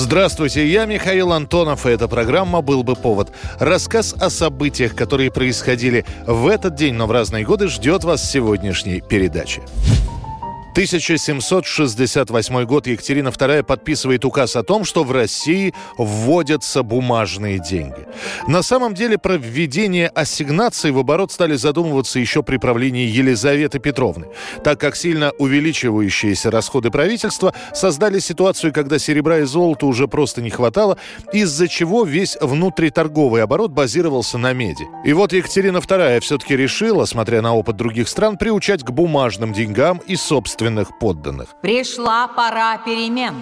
Здравствуйте, я Михаил Антонов, и эта программа «Был бы повод». Рассказ о событиях, которые происходили в этот день, но в разные годы, ждет вас в сегодняшней передаче. 1768 год Екатерина II подписывает указ о том, что в России вводятся бумажные деньги. На самом деле про введение ассигнаций в оборот стали задумываться еще при правлении Елизаветы Петровны, так как сильно увеличивающиеся расходы правительства создали ситуацию, когда серебра и золота уже просто не хватало, из-за чего весь внутриторговый оборот базировался на меди. И вот Екатерина II все-таки решила, смотря на опыт других стран, приучать к бумажным деньгам и собственным подданных. Пришла пора перемен.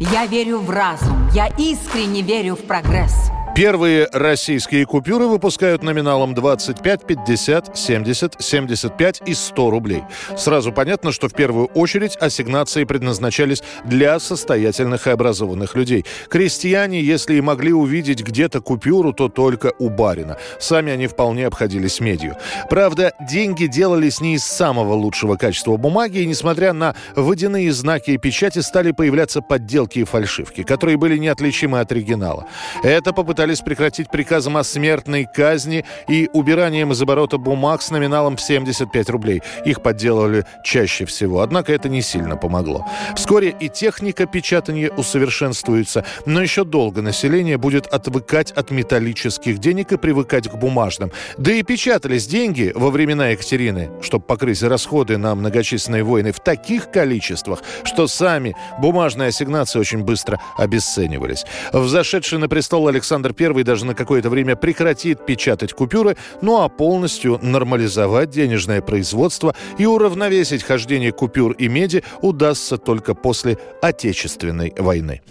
Я верю в разум, я искренне верю в прогресс. Первые российские купюры выпускают номиналом 25, 50, 70, 75 и 100 рублей. Сразу понятно, что в первую очередь ассигнации предназначались для состоятельных и образованных людей. Крестьяне, если и могли увидеть где-то купюру, то только у барина. Сами они вполне обходились медью. Правда, деньги делались не из самого лучшего качества бумаги, и несмотря на водяные знаки и печати, стали появляться подделки и фальшивки, которые были неотличимы от оригинала. Это попытались пытались прекратить приказом о смертной казни и убиранием из оборота бумаг с номиналом в 75 рублей. Их подделывали чаще всего, однако это не сильно помогло. Вскоре и техника печатания усовершенствуется, но еще долго население будет отвыкать от металлических денег и привыкать к бумажным. Да и печатались деньги во времена Екатерины, чтобы покрыть расходы на многочисленные войны в таких количествах, что сами бумажные ассигнации очень быстро обесценивались. Взошедший на престол Александр I даже на какое-то время прекратит печатать купюры, ну а полностью нормализовать денежное производство и уравновесить хождение купюр и меди удастся только после Отечественной войны.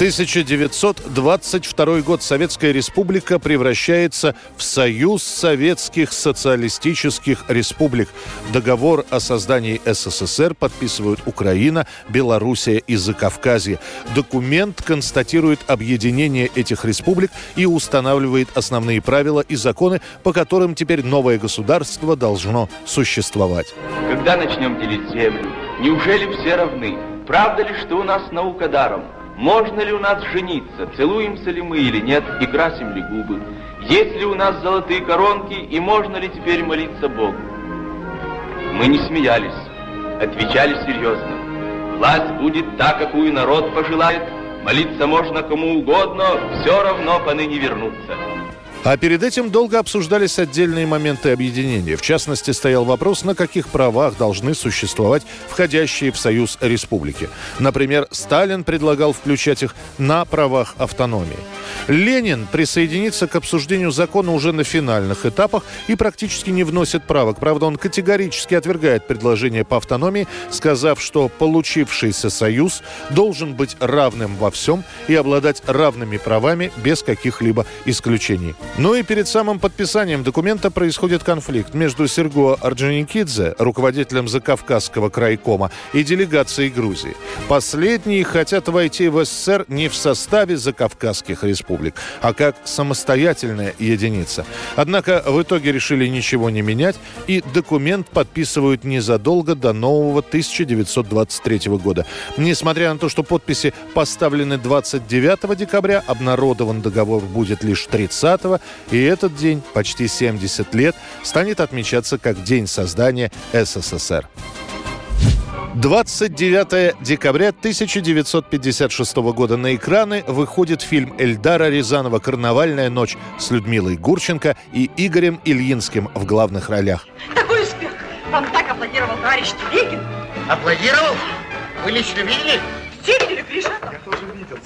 1922 год. Советская Республика превращается в Союз Советских Социалистических Республик. Договор о создании СССР подписывают Украина, Белоруссия и Закавказье. Документ констатирует объединение этих республик и устанавливает основные правила и законы, по которым теперь новое государство должно существовать. Когда начнем делить землю, неужели все равны? Правда ли, что у нас наука даром? Можно ли у нас жениться? Целуемся ли мы или нет? И красим ли губы? Есть ли у нас золотые коронки? И можно ли теперь молиться Богу? Мы не смеялись, отвечали серьезно. Власть будет та, какую народ пожелает. Молиться можно кому угодно, все равно поныне вернуться. А перед этим долго обсуждались отдельные моменты объединения. В частности, стоял вопрос, на каких правах должны существовать входящие в Союз республики. Например, Сталин предлагал включать их на правах автономии. Ленин присоединится к обсуждению закона уже на финальных этапах и практически не вносит правок. Правда, он категорически отвергает предложение по автономии, сказав, что получившийся союз должен быть равным во всем и обладать равными правами без каких-либо исключений. Ну и перед самым подписанием документа происходит конфликт между Серго Орджоникидзе, руководителем Закавказского крайкома, и делегацией Грузии. Последние хотят войти в СССР не в составе закавказских республик, а как самостоятельная единица. Однако в итоге решили ничего не менять, и документ подписывают незадолго до нового 1923 года. Несмотря на то, что подписи поставлены 29 декабря, обнародован договор будет лишь 30 и этот день, почти 70 лет, станет отмечаться как День создания СССР. 29 декабря 1956 года на экраны выходит фильм Эльдара Рязанова «Карнавальная ночь» с Людмилой Гурченко и Игорем Ильинским в главных ролях. Такой успех! Вам так аплодировал товарищ Телегин. Аплодировал? Вы лично видели? Все видели, Гриша? Я тоже видел.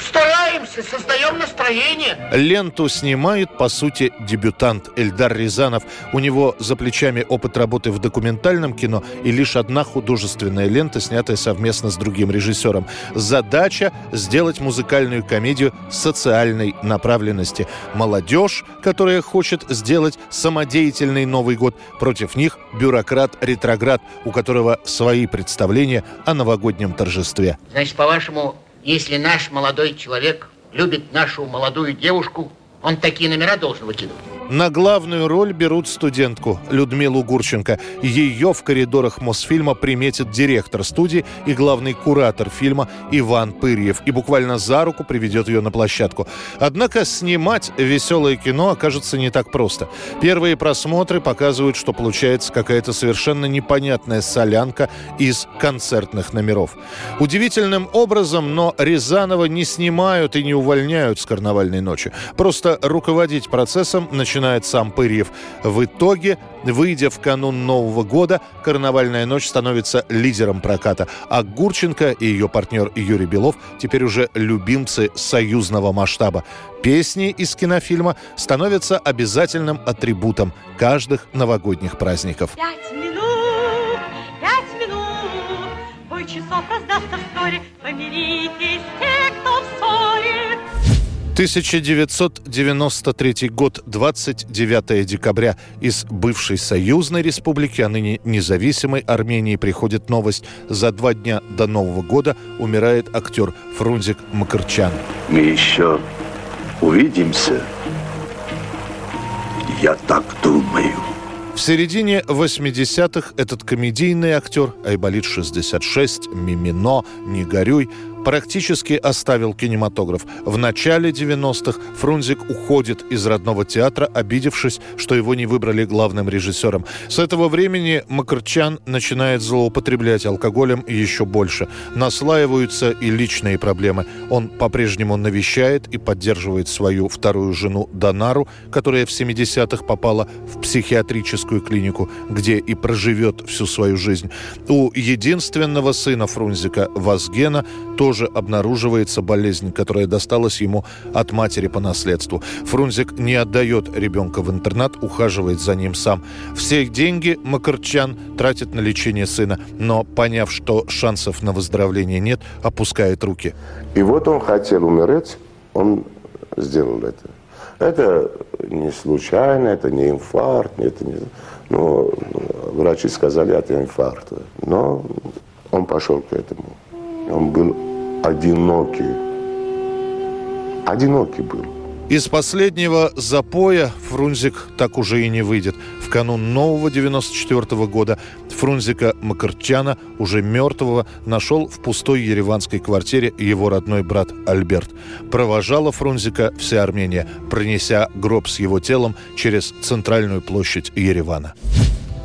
Стараемся, создаем настроение. Ленту снимает, по сути, дебютант Эльдар Рязанов. У него за плечами опыт работы в документальном кино и лишь одна художественная лента, снятая совместно с другим режиссером. Задача – сделать музыкальную комедию социальной направленности. Молодежь, которая хочет сделать самодеятельный Новый год, против них бюрократ-ретроград, у которого свои представления о новогоднем торжестве. Значит, по-вашему, если наш молодой человек любит нашу молодую девушку, он такие номера должен выкидывать? На главную роль берут студентку Людмилу Гурченко. Ее в коридорах Мосфильма приметит директор студии и главный куратор фильма Иван Пырьев и буквально за руку приведет ее на площадку. Однако снимать веселое кино окажется не так просто. Первые просмотры показывают, что получается какая-то совершенно непонятная солянка из концертных номеров. Удивительным образом, но Рязанова не снимают и не увольняют с карнавальной ночи. Просто руководить процессом начинают начинает сам Пырьев. В итоге, выйдя в канун Нового года, «Карнавальная ночь» становится лидером проката, а Гурченко и ее партнер Юрий Белов теперь уже любимцы союзного масштаба. Песни из кинофильма становятся обязательным атрибутом каждых новогодних праздников. Пять минут, пять минут, часов раздастся вскоре, помиритесь те, кто в ссоре. 1993 год, 29 декабря. Из бывшей союзной республики, а ныне независимой Армении приходит новость. За два дня до Нового года умирает актер Фрунзик Макарчан. Мы еще увидимся. Я так думаю. В середине 80-х этот комедийный актер Айболит-66, Мимино, Не горюй практически оставил кинематограф. В начале 90-х Фрунзик уходит из родного театра, обидевшись, что его не выбрали главным режиссером. С этого времени Макарчан начинает злоупотреблять алкоголем еще больше. Наслаиваются и личные проблемы. Он по-прежнему навещает и поддерживает свою вторую жену Донару, которая в 70-х попала в психиатрическую клинику, где и проживет всю свою жизнь. У единственного сына Фрунзика, Вазгена, тоже тоже обнаруживается болезнь, которая досталась ему от матери по наследству. Фрунзик не отдает ребенка в интернат, ухаживает за ним сам. Все деньги Макарчан тратит на лечение сына, но, поняв, что шансов на выздоровление нет, опускает руки. И вот он хотел умереть, он сделал это. Это не случайно, это не инфаркт, это не... Ну, врачи сказали, это инфаркт. Но он пошел к этому. Он был одинокий. Одинокий был. Из последнего запоя Фрунзик так уже и не выйдет. В канун нового 94 -го года Фрунзика Макарчана, уже мертвого, нашел в пустой ереванской квартире его родной брат Альберт. Провожала Фрунзика вся Армения, пронеся гроб с его телом через центральную площадь Еревана.